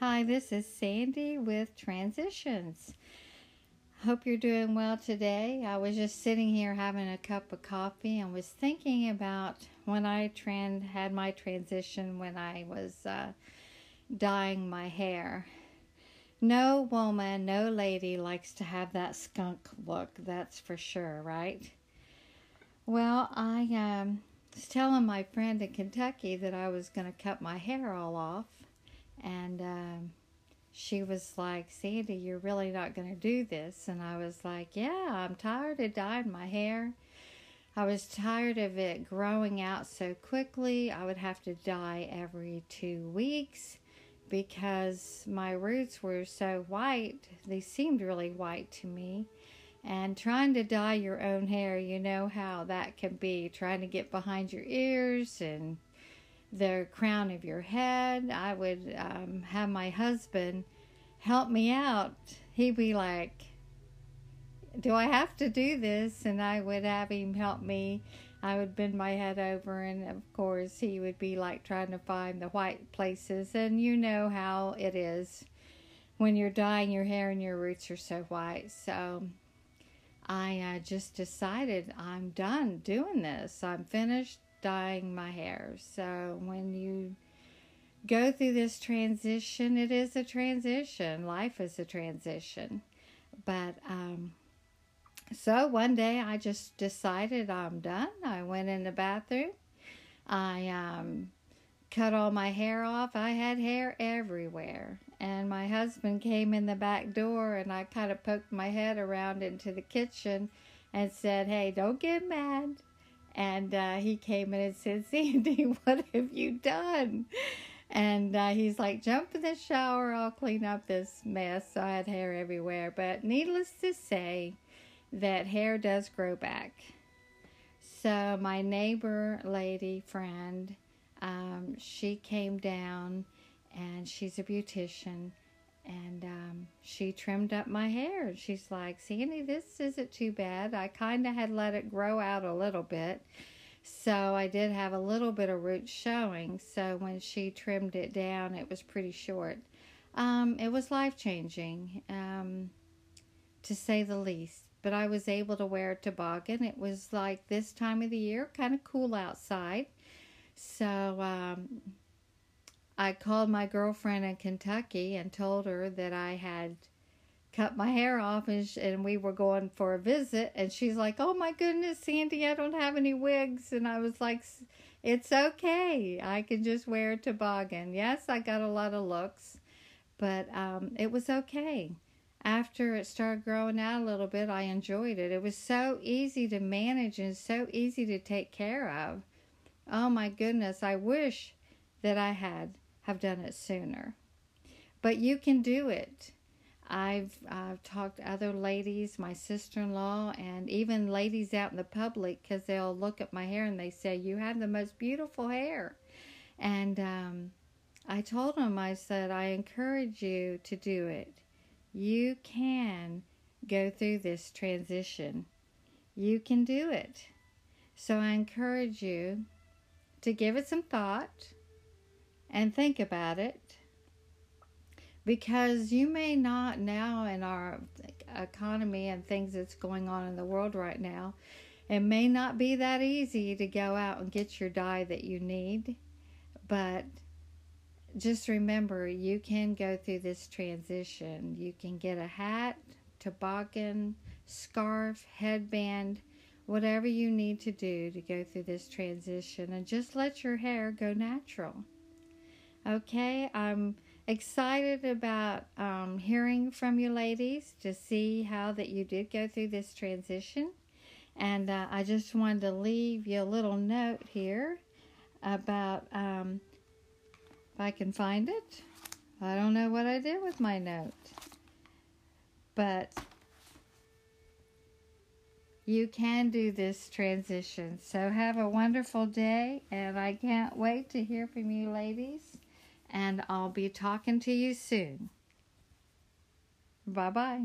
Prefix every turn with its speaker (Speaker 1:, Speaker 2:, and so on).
Speaker 1: Hi, this is Sandy with Transitions. Hope you're doing well today. I was just sitting here having a cup of coffee and was thinking about when I trend had my transition when I was uh, dyeing my hair. No woman, no lady likes to have that skunk look, that's for sure, right? Well, I um, was telling my friend in Kentucky that I was going to cut my hair all off, and um, she was like, Sandy, you're really not going to do this. And I was like, Yeah, I'm tired of dyeing my hair. I was tired of it growing out so quickly. I would have to dye every two weeks because my roots were so white. They seemed really white to me. And trying to dye your own hair, you know how that can be. Trying to get behind your ears and the crown of your head. I would um, have my husband help me out. He'd be like, Do I have to do this? And I would have him help me. I would bend my head over, and of course, he would be like trying to find the white places. And you know how it is when you're dyeing your hair and your roots are so white. So I uh, just decided I'm done doing this. I'm finished dyeing my hair. So when you go through this transition, it is a transition. Life is a transition. But um, so one day I just decided I'm done. I went in the bathroom. I um, cut all my hair off. I had hair everywhere. And my husband came in the back door and I kind of poked my head around into the kitchen and said, Hey, don't get mad. And uh, he came in and said, Sandy, what have you done? And uh, he's like, jump in the shower, I'll clean up this mess. So I had hair everywhere. But needless to say, that hair does grow back. So my neighbor lady friend, um, she came down and she's a beautician and um, she trimmed up my hair. And She's like, Sandy, this isn't too bad. I kind of had let it grow out a little bit. So I did have a little bit of roots showing. So when she trimmed it down, it was pretty short. Um, it was life changing, um, to say the least. But I was able to wear a toboggan. It was like this time of the year, kind of cool outside. So um, I called my girlfriend in Kentucky and told her that I had cut my hair off and, and we were going for a visit and she's like oh my goodness sandy i don't have any wigs. And i was like it's okay. I can just wear a toboggan. Yes i got a lot of looks but um, it was okay. After it started growing out a little bit i enjoyed it. It was so easy to manage and so easy to take care of. Oh my goodness i wish that i had have done it sooner but you can do it I've I've talked to other ladies, my sister-in-law, and even ladies out in the public because they'll look at my hair and they say, "You have the most beautiful hair," and um, I told them, I said, I encourage you to do it. You can go through this transition. You can do it. So I encourage you to give it some thought and think about it. Because you may not now in our economy and things that's going on in the world right now it may not be that easy to go out and get your dye that you need but just remember you can go through this transition. You can get a hat toboggan scarf headband whatever you need to do to go through this transition and just let your hair go natural okay i'm excited about um, hearing from you ladies to see how that you did go through this transition. And uh, i just wanted to leave you a little note here about um, if i can find it. I don't know what i did with my note but you can do this transition. So have a wonderful day and i can't wait to hear from you ladies and I'll be talking to you soon. Bye bye.